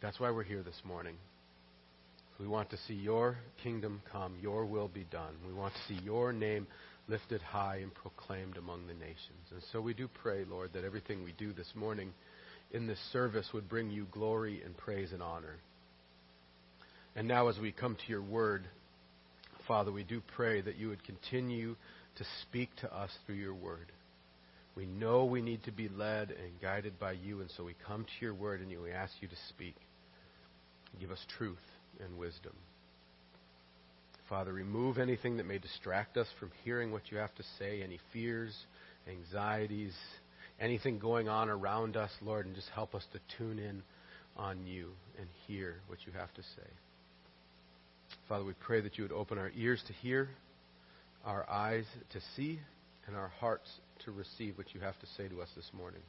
That's why we're here this morning. We want to see your kingdom come, your will be done. We want to see your name lifted high and proclaimed among the nations. And so we do pray, Lord, that everything we do this morning in this service would bring you glory and praise and honor. And now, as we come to your word, Father, we do pray that you would continue to speak to us through your word. We know we need to be led and guided by you, and so we come to your word and we ask you to speak. Give us truth and wisdom. Father, remove anything that may distract us from hearing what you have to say, any fears, anxieties, anything going on around us, Lord, and just help us to tune in on you and hear what you have to say. Father, we pray that you would open our ears to hear, our eyes to see, and our hearts to receive what you have to say to us this morning.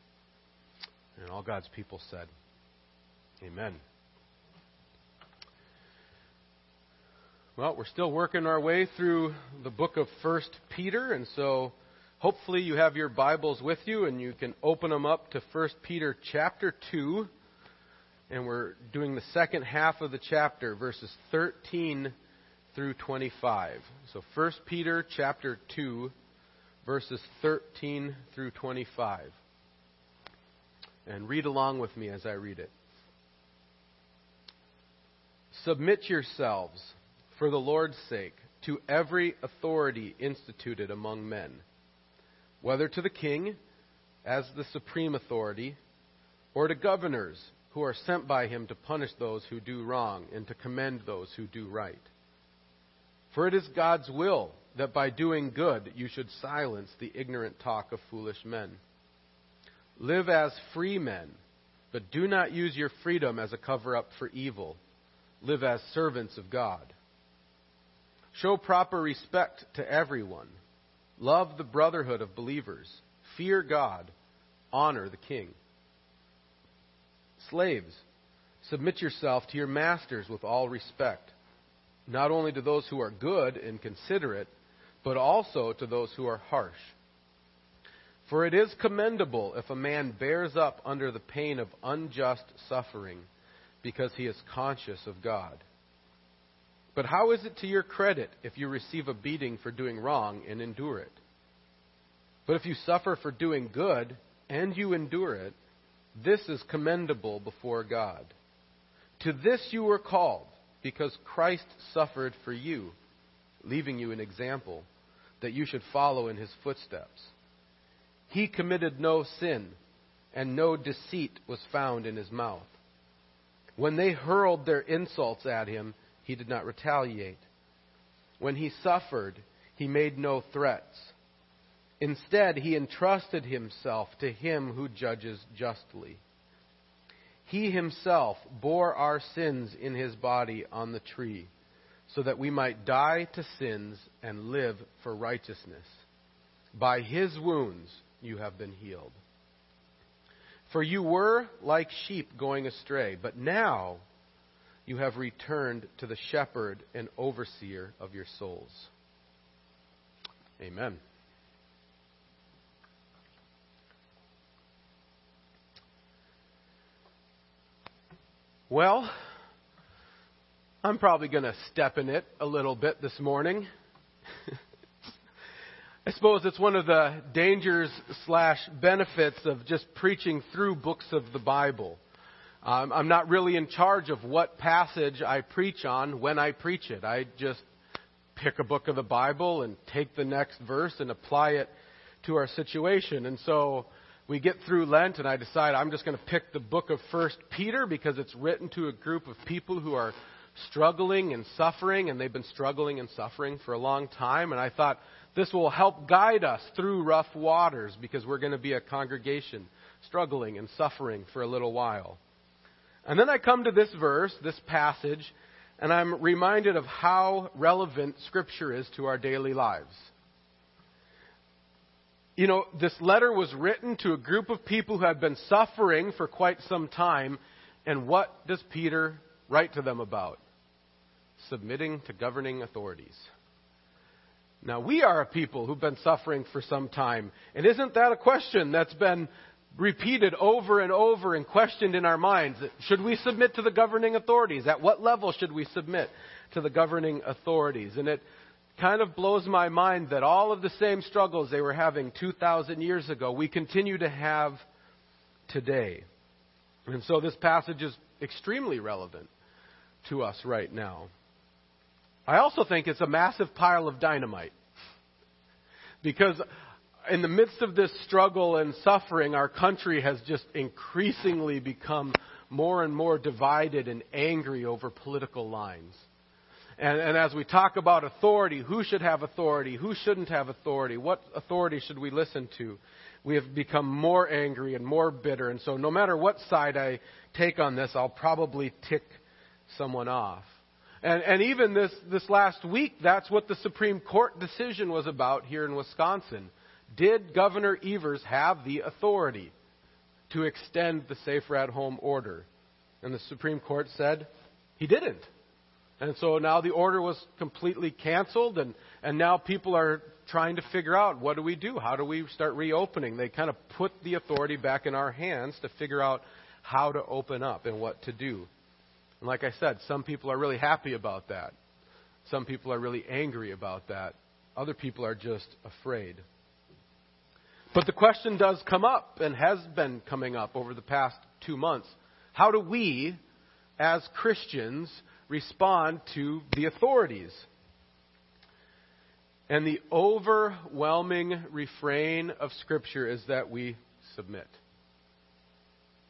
And all God's people said, Amen. Well, we're still working our way through the book of First Peter, and so hopefully you have your Bibles with you and you can open them up to First Peter chapter 2. And we're doing the second half of the chapter, verses 13 through 25. So First Peter chapter 2, verses 13 through 25. And read along with me as I read it. Submit yourselves for the Lord's sake, to every authority instituted among men, whether to the king as the supreme authority, or to governors who are sent by him to punish those who do wrong and to commend those who do right. For it is God's will that by doing good you should silence the ignorant talk of foolish men. Live as free men, but do not use your freedom as a cover up for evil. Live as servants of God. Show proper respect to everyone. Love the brotherhood of believers. Fear God. Honor the king. Slaves, submit yourself to your masters with all respect, not only to those who are good and considerate, but also to those who are harsh. For it is commendable if a man bears up under the pain of unjust suffering because he is conscious of God. But how is it to your credit if you receive a beating for doing wrong and endure it? But if you suffer for doing good and you endure it, this is commendable before God. To this you were called, because Christ suffered for you, leaving you an example that you should follow in his footsteps. He committed no sin, and no deceit was found in his mouth. When they hurled their insults at him, he did not retaliate. When he suffered, he made no threats. Instead, he entrusted himself to him who judges justly. He himself bore our sins in his body on the tree, so that we might die to sins and live for righteousness. By his wounds you have been healed. For you were like sheep going astray, but now you have returned to the shepherd and overseer of your souls. Amen. Well, I'm probably going to step in it a little bit this morning. I suppose it's one of the dangers slash benefits of just preaching through books of the Bible. Um, I'm not really in charge of what passage I preach on when I preach it. I just pick a book of the Bible and take the next verse and apply it to our situation. And so we get through Lent, and I decide I'm just going to pick the book of First Peter because it's written to a group of people who are struggling and suffering, and they've been struggling and suffering for a long time. And I thought this will help guide us through rough waters because we're going to be a congregation struggling and suffering for a little while. And then I come to this verse, this passage, and I'm reminded of how relevant Scripture is to our daily lives. You know, this letter was written to a group of people who had been suffering for quite some time, and what does Peter write to them about? Submitting to governing authorities. Now, we are a people who've been suffering for some time, and isn't that a question that's been repeated over and over and questioned in our minds. Should we submit to the governing authorities? At what level should we submit to the governing authorities? And it kind of blows my mind that all of the same struggles they were having 2,000 years ago, we continue to have today. And so this passage is extremely relevant to us right now. I also think it's a massive pile of dynamite. Because in the midst of this struggle and suffering, our country has just increasingly become more and more divided and angry over political lines. And, and, as we talk about authority, who should have authority, who shouldn't have authority, what authority should we listen to, we have become more angry and more bitter. And so, no matter what side I take on this, I'll probably tick someone off. And, and even this, this last week, that's what the Supreme Court decision was about here in Wisconsin. Did Governor Evers have the authority to extend the Safer at Home order? And the Supreme Court said he didn't. And so now the order was completely canceled, and, and now people are trying to figure out what do we do? How do we start reopening? They kind of put the authority back in our hands to figure out how to open up and what to do. And like I said, some people are really happy about that. Some people are really angry about that. Other people are just afraid. But the question does come up and has been coming up over the past two months. How do we, as Christians, respond to the authorities? And the overwhelming refrain of Scripture is that we submit.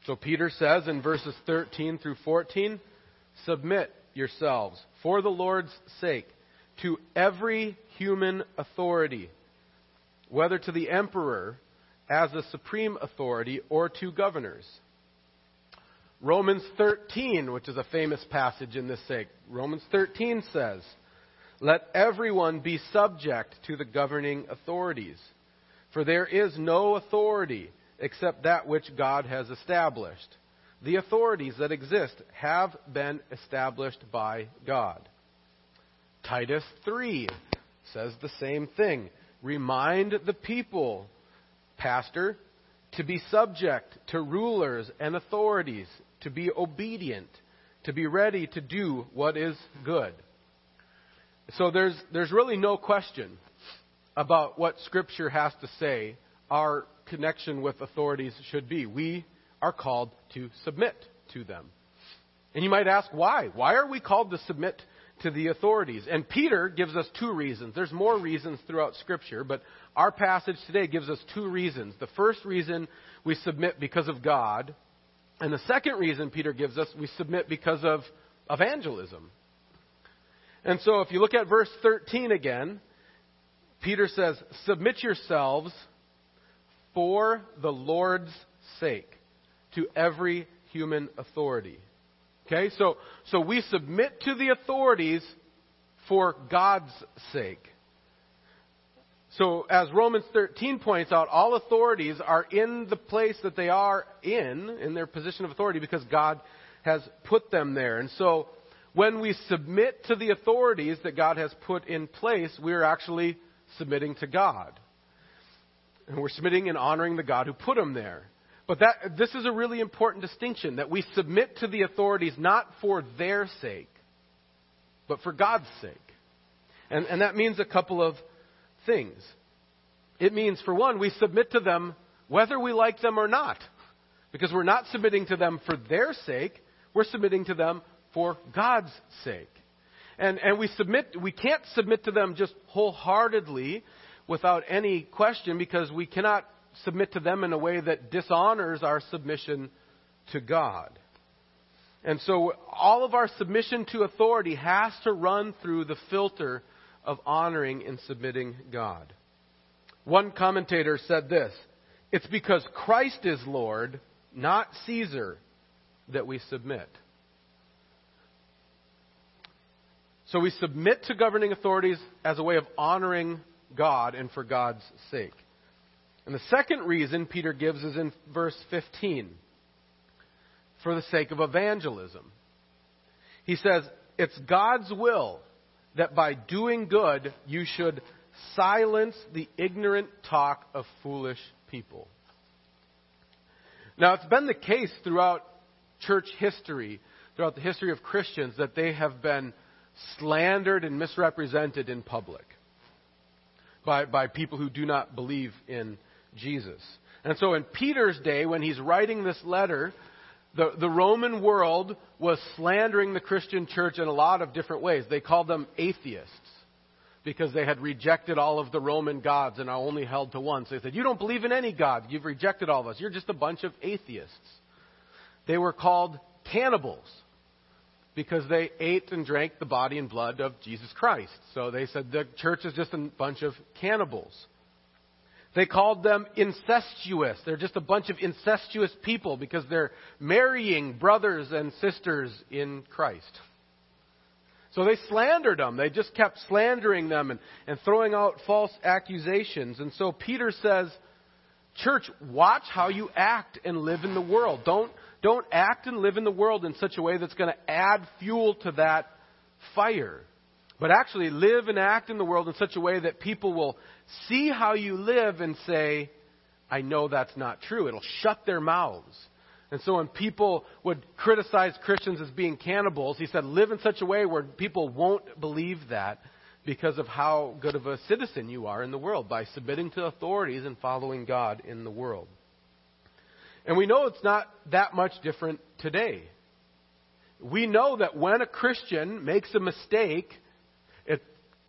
So Peter says in verses 13 through 14, Submit yourselves, for the Lord's sake, to every human authority, whether to the emperor as the supreme authority or to governors. Romans 13, which is a famous passage in this sake, Romans 13 says, Let everyone be subject to the governing authorities, for there is no authority except that which God has established the authorities that exist have been established by God. Titus 3 says the same thing. Remind the people, pastor, to be subject to rulers and authorities, to be obedient, to be ready to do what is good. So there's, there's really no question about what Scripture has to say our connection with authorities should be. We are called to submit to them. And you might ask, why? Why are we called to submit to the authorities? And Peter gives us two reasons. There's more reasons throughout Scripture, but our passage today gives us two reasons. The first reason we submit because of God, and the second reason Peter gives us, we submit because of evangelism. And so if you look at verse 13 again, Peter says, Submit yourselves for the Lord's sake to every human authority. Okay, so, so we submit to the authorities for God's sake. So, as Romans 13 points out, all authorities are in the place that they are in, in their position of authority, because God has put them there. And so, when we submit to the authorities that God has put in place, we're actually submitting to God. And we're submitting and honoring the God who put them there. But that, this is a really important distinction that we submit to the authorities not for their sake, but for God's sake. And, and that means a couple of things. It means, for one, we submit to them whether we like them or not. Because we're not submitting to them for their sake, we're submitting to them for God's sake. And, and we submit, we can't submit to them just wholeheartedly without any question because we cannot submit to them in a way that dishonors our submission to God. And so all of our submission to authority has to run through the filter of honoring and submitting God. One commentator said this It's because Christ is Lord, not Caesar, that we submit. So we submit to governing authorities as a way of honoring God and for God's sake. And the second reason Peter gives is in verse 15 for the sake of evangelism. He says, It's God's will that by doing good you should silence the ignorant talk of foolish people. Now, it's been the case throughout church history, throughout the history of Christians, that they have been slandered and misrepresented in public by, by people who do not believe in Jesus. And so in Peter's day, when he's writing this letter, the, the Roman world was slandering the Christian church in a lot of different ways. They called them atheists because they had rejected all of the Roman gods and are only held to one. So they said, You don't believe in any God. You've rejected all of us. You're just a bunch of atheists. They were called cannibals because they ate and drank the body and blood of Jesus Christ. So they said the church is just a bunch of cannibals. They called them incestuous. They're just a bunch of incestuous people because they're marrying brothers and sisters in Christ. So they slandered them. They just kept slandering them and, and throwing out false accusations. And so Peter says, Church, watch how you act and live in the world. Don't, don't act and live in the world in such a way that's going to add fuel to that fire. But actually live and act in the world in such a way that people will see how you live and say, I know that's not true. It'll shut their mouths. And so when people would criticize Christians as being cannibals, he said, live in such a way where people won't believe that because of how good of a citizen you are in the world by submitting to authorities and following God in the world. And we know it's not that much different today. We know that when a Christian makes a mistake,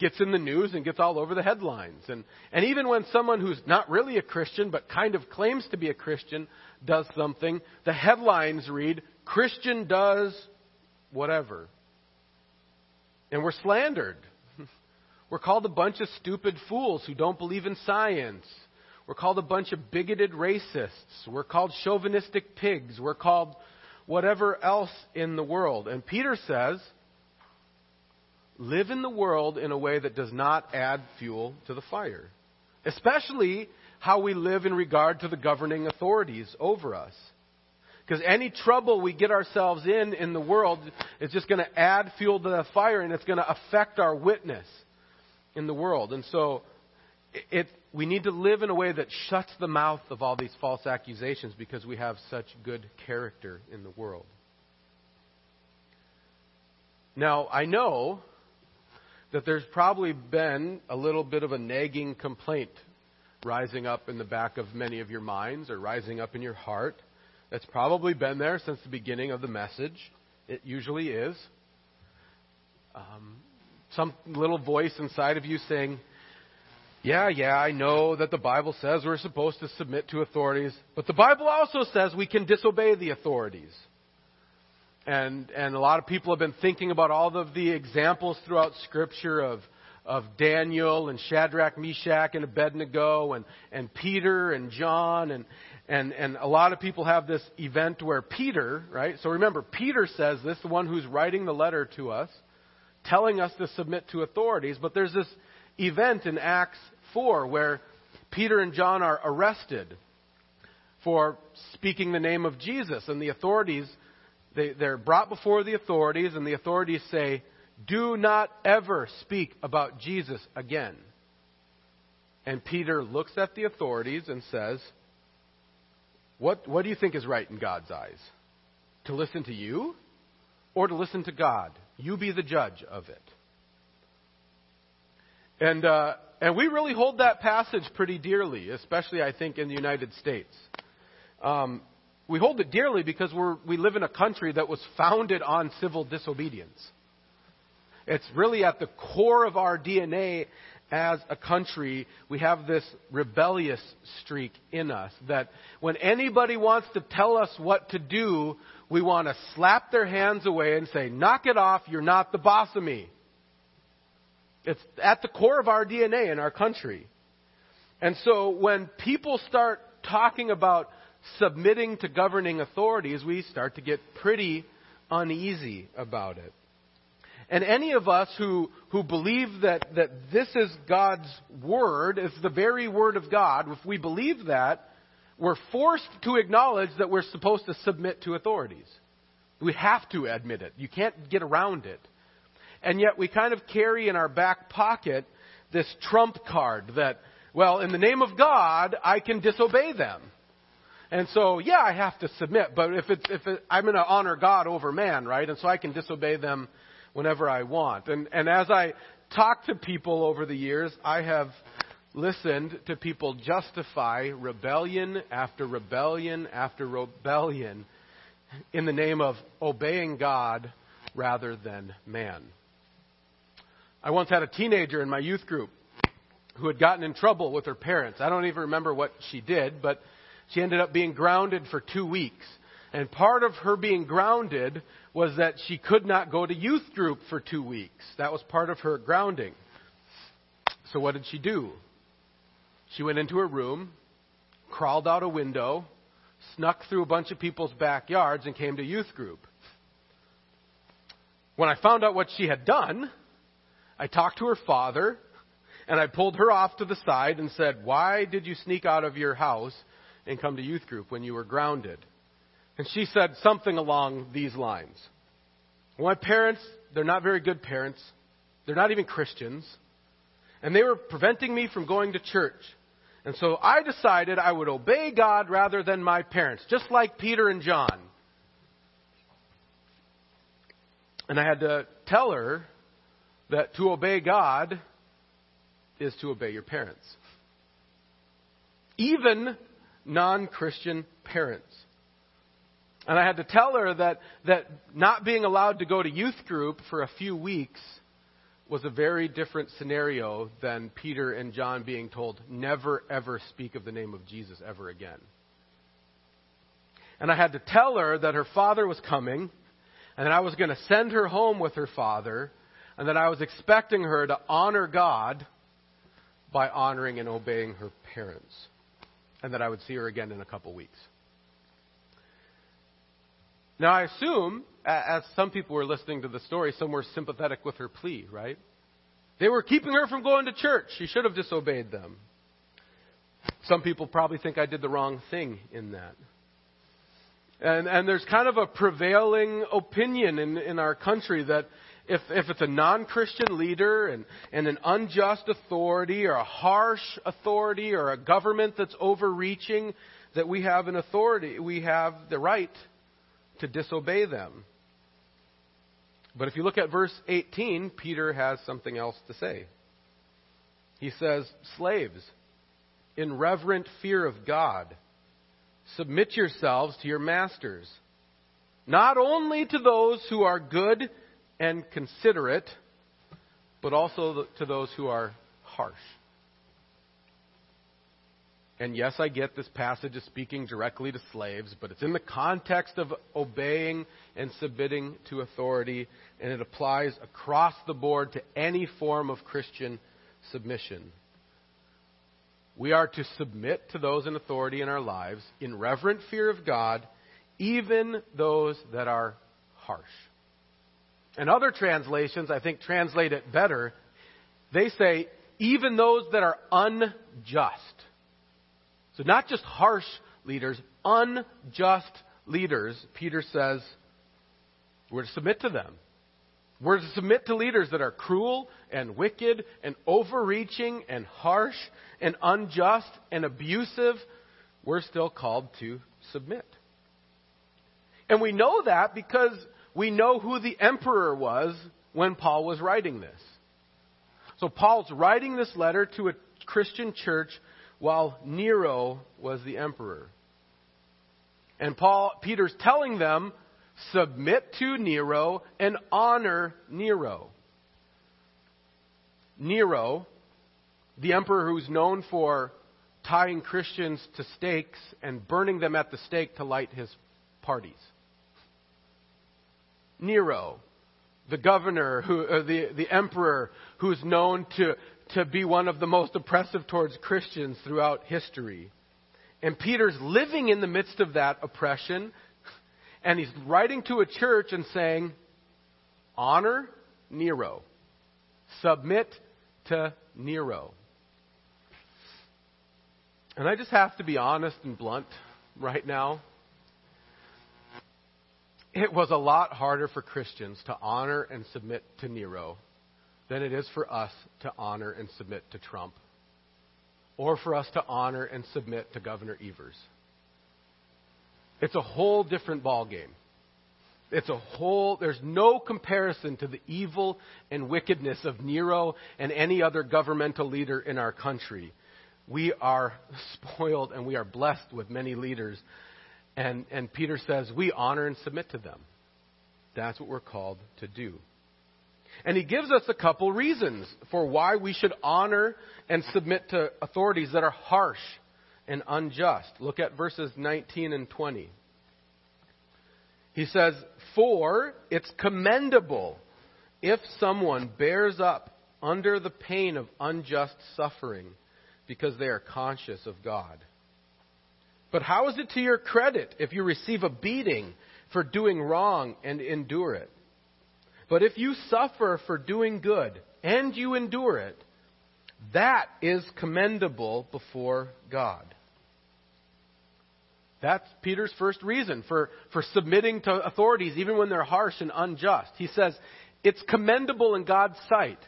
gets in the news and gets all over the headlines. And, and even when someone who's not really a Christian but kind of claims to be a Christian does something, the headlines read, Christian does whatever. And we're slandered. We're called a bunch of stupid fools who don't believe in science. We're called a bunch of bigoted racists. We're called chauvinistic pigs. We're called whatever else in the world. And Peter says, live in the world in a way that does not add fuel to the fire, especially how we live in regard to the governing authorities over us. Because any trouble we get ourselves in in the world is just going to add fuel to the fire and it's going to affect our witness in the world. And so it, we need to live in a way that shuts the mouth of all these false accusations because we have such good character in the world. Now, I know that there's probably been a little bit of a nagging complaint rising up in the back of many of your minds or rising up in your heart. That's probably been there since the beginning of the message. It usually is. Um, some little voice inside of you saying, Yeah, yeah, I know that the Bible says we're supposed to submit to authorities, but the Bible also says we can disobey the authorities. And, and a lot of people have been thinking about all of the examples throughout Scripture of, of Daniel and Shadrach, Meshach, and Abednego, and, and Peter and John. And, and, and a lot of people have this event where Peter, right? So remember, Peter says this, the one who's writing the letter to us, telling us to submit to authorities. But there's this event in Acts 4 where Peter and John are arrested for speaking the name of Jesus, and the authorities they, they're brought before the authorities, and the authorities say, Do not ever speak about Jesus again. And Peter looks at the authorities and says, what, what do you think is right in God's eyes? To listen to you or to listen to God? You be the judge of it. And, uh, and we really hold that passage pretty dearly, especially, I think, in the United States. Um, we hold it dearly because we're, we live in a country that was founded on civil disobedience. It's really at the core of our DNA as a country. We have this rebellious streak in us that when anybody wants to tell us what to do, we want to slap their hands away and say, Knock it off, you're not the boss of me. It's at the core of our DNA in our country. And so when people start talking about submitting to governing authorities, we start to get pretty uneasy about it. And any of us who, who believe that, that this is God's Word, it's the very Word of God, if we believe that, we're forced to acknowledge that we're supposed to submit to authorities. We have to admit it. You can't get around it. And yet we kind of carry in our back pocket this trump card that, well, in the name of God, I can disobey them. And so, yeah, I have to submit, but if it's, if it, I'm going to honor God over man, right? And so I can disobey them whenever I want. And, and as I talk to people over the years, I have listened to people justify rebellion after rebellion after rebellion in the name of obeying God rather than man. I once had a teenager in my youth group who had gotten in trouble with her parents. I don't even remember what she did, but she ended up being grounded for two weeks. And part of her being grounded was that she could not go to youth group for two weeks. That was part of her grounding. So what did she do? She went into her room, crawled out a window, snuck through a bunch of people's backyards, and came to youth group. When I found out what she had done, I talked to her father, and I pulled her off to the side and said, Why did you sneak out of your house and come to youth group when you were grounded? And she said something along these lines. my parents, they're not very good parents. They're not even Christians. And they were preventing me from going to church. And so I decided I would obey God rather than my parents, just like Peter and John. And I had to tell her that to obey God is to obey your parents. Even non Christian parents. And I had to tell her that, that not being allowed to go to youth group for a few weeks was a very different scenario than Peter and John being told, never ever speak of the name of Jesus ever again. And I had to tell her that her father was coming, and that I was going to send her home with her father, and that I was expecting her to honor God by honoring and obeying her parents, and that I would see her again in a couple weeks. Now, I assume, as some people were listening to the story, some were sympathetic with her plea, right? They were keeping her from going to church. She should have disobeyed them. Some people probably think I did the wrong thing in that. And, and there's kind of a prevailing opinion in, in our country that if, if it's a non Christian leader and, and an unjust authority or a harsh authority or a government that's overreaching, that we have an authority, we have the right to disobey them. But if you look at verse 18, Peter has something else to say. He says, Slaves, in reverent fear of God, submit yourselves to your masters, not only to those who are good and considerate, but also to those who are harsh. And yes, I get this passage is speaking directly to slaves, but it's in the context of obeying and submitting to authority, and it applies across the board to any form of Christian submission. We are to submit to those in authority in our lives in reverent fear of God, even those that are harsh. And other translations, I think, translate it better. They say, even those that are unjust. So, not just harsh leaders, unjust leaders, Peter says, we're to submit to them. We're to submit to leaders that are cruel and wicked and overreaching and harsh and unjust and abusive. We're still called to submit. And we know that because we know who the emperor was when Paul was writing this. So Paul's writing this letter to a Christian church while Nero was the emperor. And Paul, Peter's telling them, submit to Nero and honor Nero. Nero, the emperor who's known for tying Christians to stakes and burning them at the stake to light his parties. Nero, the governor, who, uh, the, the emperor who's known to to be one of the most oppressive towards Christians throughout history. And Peter's living in the midst of that oppression, and he's writing to a church and saying, Honor Nero, submit to Nero. And I just have to be honest and blunt right now. It was a lot harder for Christians to honor and submit to Nero than it is for us to honor and submit to Trump or for us to honor and submit to Governor Evers. it's a whole different ballgame. It's a whole, there's no comparison to the evil and wickedness of Nero and any other governmental leader in our country. We are spoiled and we are blessed with many leaders. And, and Peter says, we honor and submit to them. That's what we're called to do. And he gives us a couple reasons for why we should honor and submit to authorities that are harsh and unjust. Look at verses 19 and 20. He says, For it's commendable if someone bears up under the pain of unjust suffering because they are conscious of God. But how is it to your credit if you receive a beating for doing wrong and endure it? But if you suffer for doing good and you endure it, that is commendable before God. That's Peter's first reason for, for submitting to authorities, even when they're harsh and unjust. He says, it's commendable in God's sight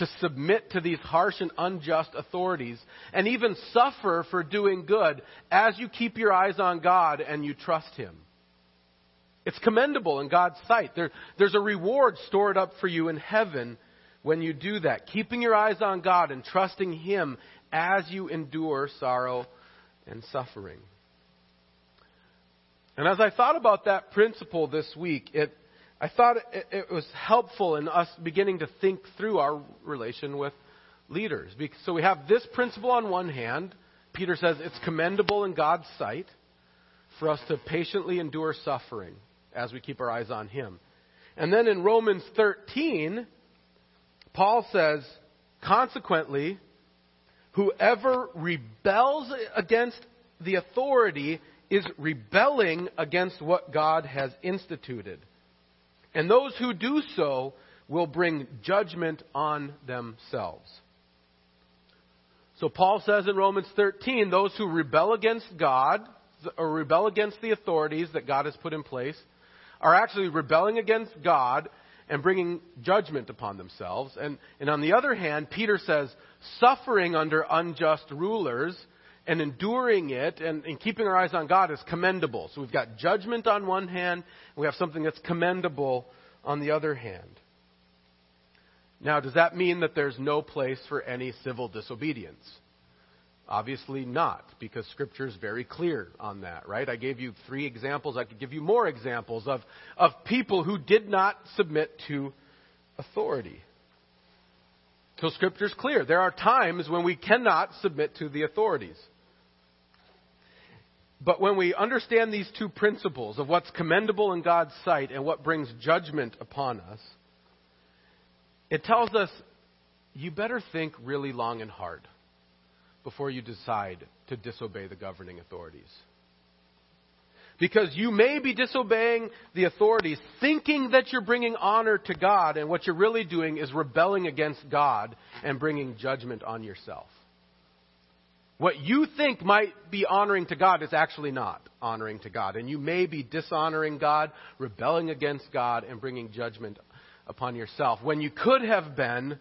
to submit to these harsh and unjust authorities and even suffer for doing good as you keep your eyes on God and you trust Him. It's commendable in God's sight. There, there's a reward stored up for you in heaven when you do that, keeping your eyes on God and trusting Him as you endure sorrow and suffering. And as I thought about that principle this week, it, I thought it, it was helpful in us beginning to think through our relation with leaders. So we have this principle on one hand. Peter says it's commendable in God's sight for us to patiently endure suffering as we keep our eyes on Him. And then in Romans 13, Paul says, consequently, whoever rebels against the authority is rebelling against what God has instituted. And those who do so will bring judgment on themselves. So Paul says in Romans 13, those who rebel against God or rebel against the authorities that God has put in place are actually rebelling against God and bringing judgment upon themselves. And, and on the other hand, Peter says suffering under unjust rulers and enduring it and, and keeping our eyes on God is commendable. So we've got judgment on one hand, and we have something that's commendable on the other hand. Now, does that mean that there's no place for any civil disobedience? Obviously not, because Scripture is very clear on that, right? I gave you three examples. I could give you more examples of, of people who did not submit to authority. So Scripture is clear. There are times when we cannot submit to the authorities. But when we understand these two principles of what's commendable in God's sight and what brings judgment upon us, it tells us you better think really long and hard before you decide to disobey the governing authorities. Because you may be disobeying the authorities, thinking that you're bringing honor to God, and what you're really doing is rebelling against God and bringing judgment on yourself. What you think might be honoring to God is actually not honoring to God. And you may be dishonoring God, rebelling against God, and bringing judgment upon yourself when you could have been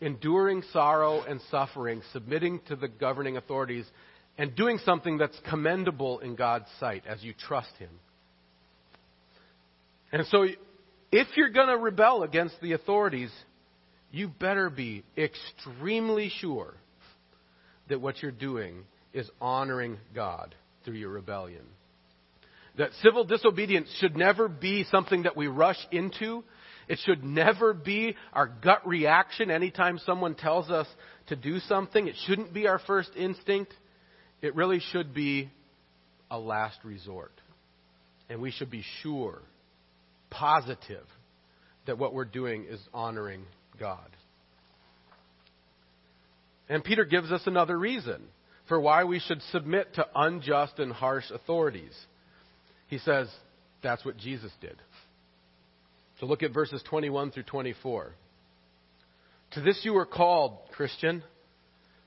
enduring sorrow and suffering, submitting to the governing authorities, and doing something that's commendable in God's sight as you trust Him. And so, if you're going to rebel against the authorities, you better be extremely sure that what you're doing is honoring God through your rebellion. That civil disobedience should never be something that we rush into it should never be our gut reaction anytime someone tells us to do something. It shouldn't be our first instinct. It really should be a last resort. And we should be sure, positive, that what we're doing is honoring God. And Peter gives us another reason for why we should submit to unjust and harsh authorities. He says, that's what Jesus did. So look at verses 21 through 24. To this you were called, Christian,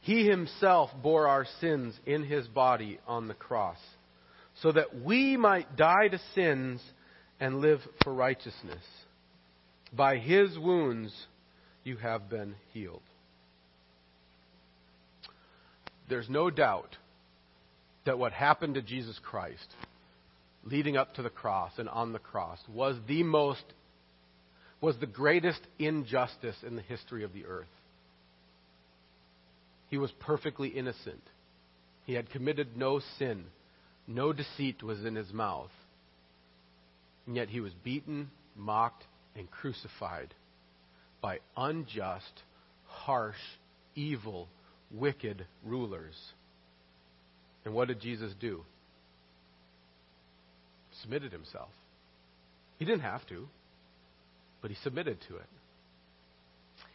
He himself bore our sins in his body on the cross, so that we might die to sins and live for righteousness. By his wounds you have been healed. There's no doubt that what happened to Jesus Christ leading up to the cross and on the cross was the most was the greatest injustice in the history of the earth. He was perfectly innocent. He had committed no sin. No deceit was in his mouth. And yet he was beaten, mocked, and crucified by unjust, harsh, evil, wicked rulers. And what did Jesus do? Submitted himself. He didn't have to, but he submitted to it.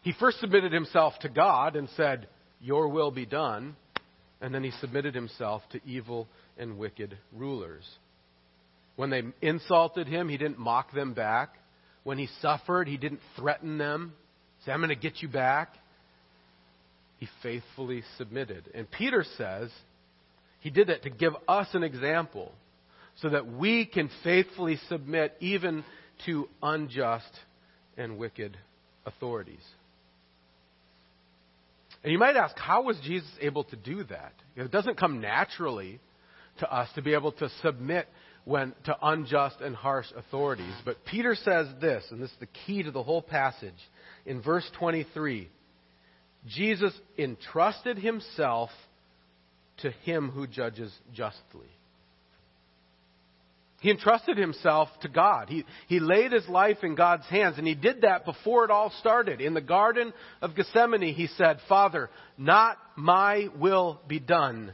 He first submitted himself to God and said, Your will be done. And then he submitted himself to evil and wicked rulers. When they insulted him, he didn't mock them back. When he suffered, he didn't threaten them, say, I'm going to get you back. He faithfully submitted. And Peter says he did that to give us an example so that we can faithfully submit even to unjust and wicked authorities. And you might ask, how was Jesus able to do that? It doesn't come naturally to us to be able to submit when to unjust and harsh authorities. But Peter says this, and this is the key to the whole passage. In verse 23, Jesus entrusted himself to him who judges justly. He entrusted himself to God. He, he laid his life in God's hands, and he did that before it all started. In the Garden of Gethsemane, he said, Father, not my will be done,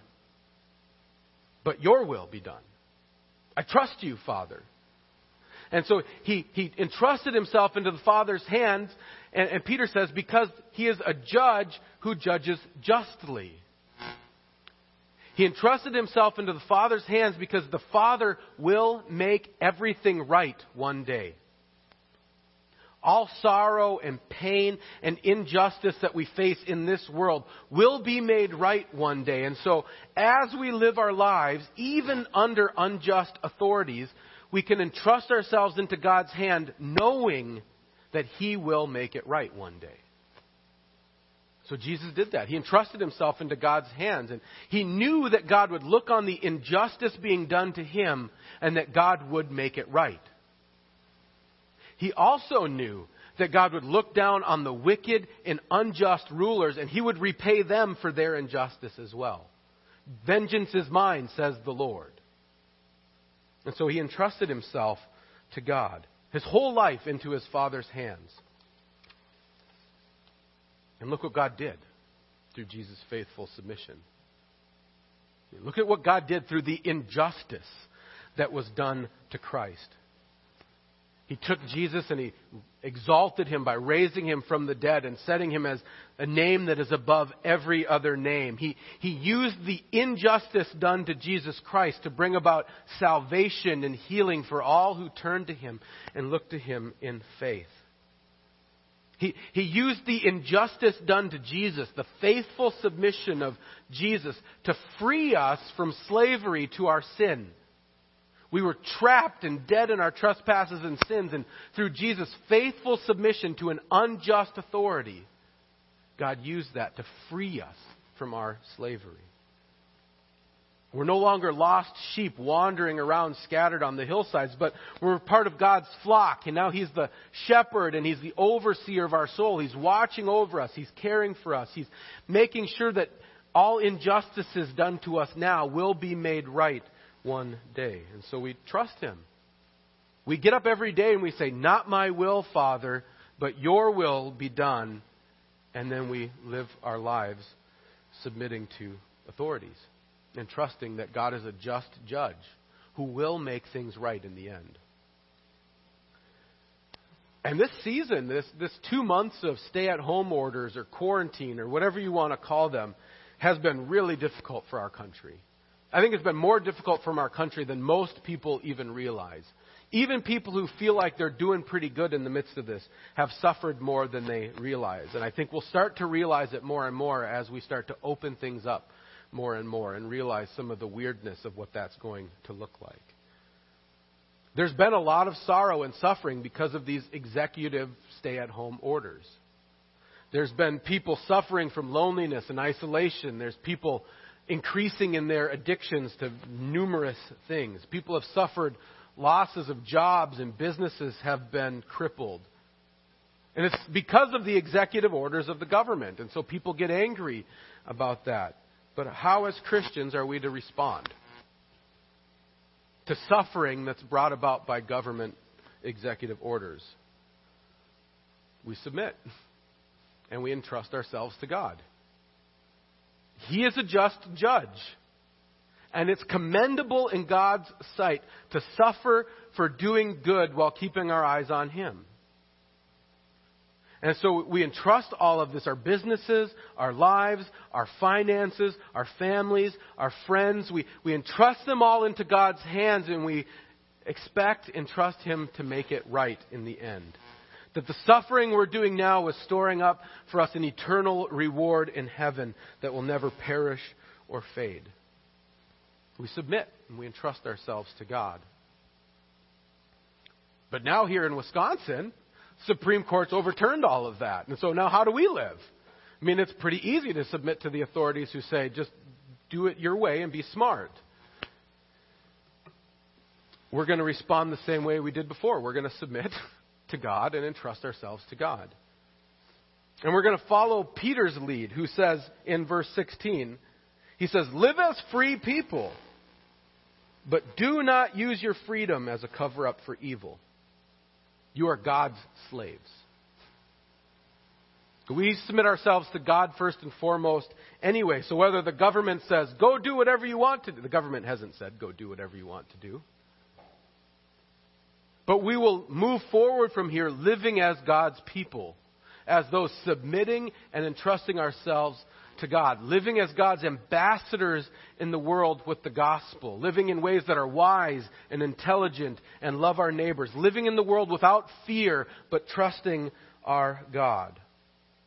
but your will be done. I trust you, Father. And so he, he entrusted himself into the Father's hands, and, and Peter says, because he is a judge who judges justly. He entrusted himself into the Father's hands because the Father will make everything right one day. All sorrow and pain and injustice that we face in this world will be made right one day. And so, as we live our lives, even under unjust authorities, we can entrust ourselves into God's hand knowing that He will make it right one day. So Jesus did that. He entrusted himself into God's hands. And he knew that God would look on the injustice being done to him and that God would make it right. He also knew that God would look down on the wicked and unjust rulers and he would repay them for their injustice as well. Vengeance is mine, says the Lord. And so he entrusted himself to God, his whole life into his Father's hands. And look what God did through Jesus' faithful submission. Look at what God did through the injustice that was done to Christ. He took Jesus and he exalted him by raising him from the dead and setting him as a name that is above every other name. He, he used the injustice done to Jesus Christ to bring about salvation and healing for all who turn to him and look to him in faith. He, he used the injustice done to Jesus, the faithful submission of Jesus, to free us from slavery to our sin. We were trapped and dead in our trespasses and sins, and through Jesus' faithful submission to an unjust authority, God used that to free us from our slavery. We're no longer lost sheep wandering around scattered on the hillsides, but we're part of God's flock. And now He's the shepherd and He's the overseer of our soul. He's watching over us. He's caring for us. He's making sure that all injustices done to us now will be made right one day. And so we trust Him. We get up every day and we say, Not my will, Father, but your will be done. And then we live our lives submitting to authorities and trusting that God is a just judge who will make things right in the end. And this season, this, this two months of stay at home orders or quarantine or whatever you want to call them, has been really difficult for our country. I think it's been more difficult from our country than most people even realize. Even people who feel like they're doing pretty good in the midst of this have suffered more than they realize. And I think we'll start to realize it more and more as we start to open things up more and more and realize some of the weirdness of what that's going to look like. There's been a lot of sorrow and suffering because of these executive stay at home orders. There's been people suffering from loneliness and isolation. There's people increasing in their addictions to numerous things. People have suffered losses of jobs and businesses have been crippled. And it's because of the executive orders of the government. And so people get angry about that. But how, as Christians, are we to respond to suffering that's brought about by government executive orders? We submit and we entrust ourselves to God. He is a just judge. And it's commendable in God's sight to suffer for doing good while keeping our eyes on Him. And so we entrust all of this our businesses, our lives, our finances, our families, our friends. We, we entrust them all into God's hands and we expect and trust Him to make it right in the end. That the suffering we're doing now is storing up for us an eternal reward in heaven that will never perish or fade. We submit and we entrust ourselves to God. But now, here in Wisconsin, Supreme Court's overturned all of that. And so now, how do we live? I mean, it's pretty easy to submit to the authorities who say, just do it your way and be smart. We're going to respond the same way we did before. We're going to submit to God and entrust ourselves to God. And we're going to follow Peter's lead, who says in verse 16, he says, Live as free people, but do not use your freedom as a cover up for evil. You are God's slaves. We submit ourselves to God first and foremost anyway. So whether the government says, go do whatever you want to do, the government hasn't said, go do whatever you want to do. But we will move forward from here living as God's people, as those submitting and entrusting ourselves to God, living as God's ambassadors in the world with the gospel, living in ways that are wise and intelligent and love our neighbors, living in the world without fear but trusting our God.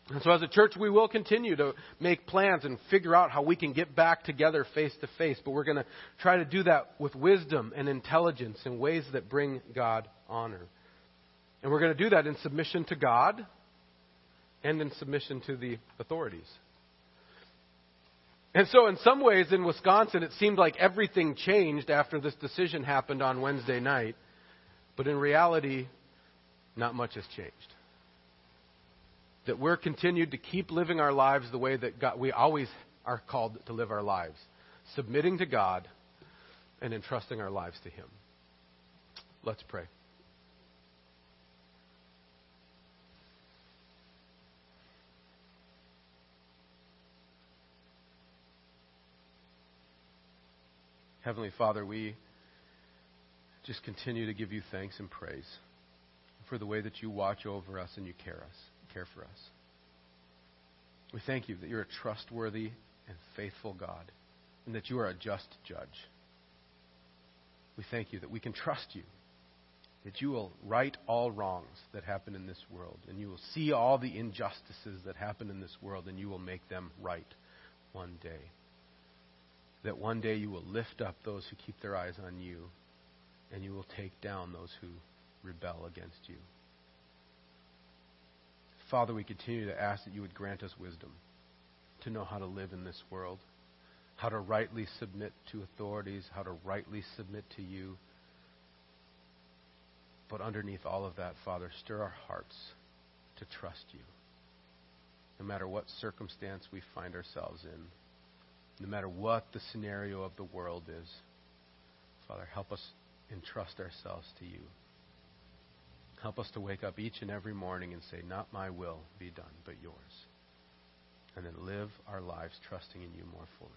And so, as a church, we will continue to make plans and figure out how we can get back together face to face. But we're going to try to do that with wisdom and intelligence in ways that bring God honor. And we're going to do that in submission to God and in submission to the authorities. And so, in some ways, in Wisconsin, it seemed like everything changed after this decision happened on Wednesday night. But in reality, not much has changed that we're continued to keep living our lives the way that God, we always are called to live our lives, submitting to God and entrusting our lives to Him. Let's pray. Heavenly Father, we just continue to give you thanks and praise for the way that you watch over us and you care us care for us. We thank you that you're a trustworthy and faithful God, and that you are a just judge. We thank you that we can trust you, that you will right all wrongs that happen in this world, and you will see all the injustices that happen in this world, and you will make them right one day. That one day you will lift up those who keep their eyes on you, and you will take down those who rebel against you. Father, we continue to ask that you would grant us wisdom to know how to live in this world, how to rightly submit to authorities, how to rightly submit to you. But underneath all of that, Father, stir our hearts to trust you. No matter what circumstance we find ourselves in, no matter what the scenario of the world is, Father, help us entrust ourselves to you. Help us to wake up each and every morning and say, Not my will be done, but yours. And then live our lives trusting in you more fully.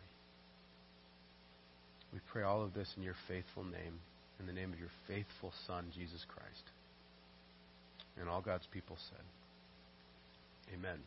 We pray all of this in your faithful name, in the name of your faithful Son, Jesus Christ. And all God's people said, Amen.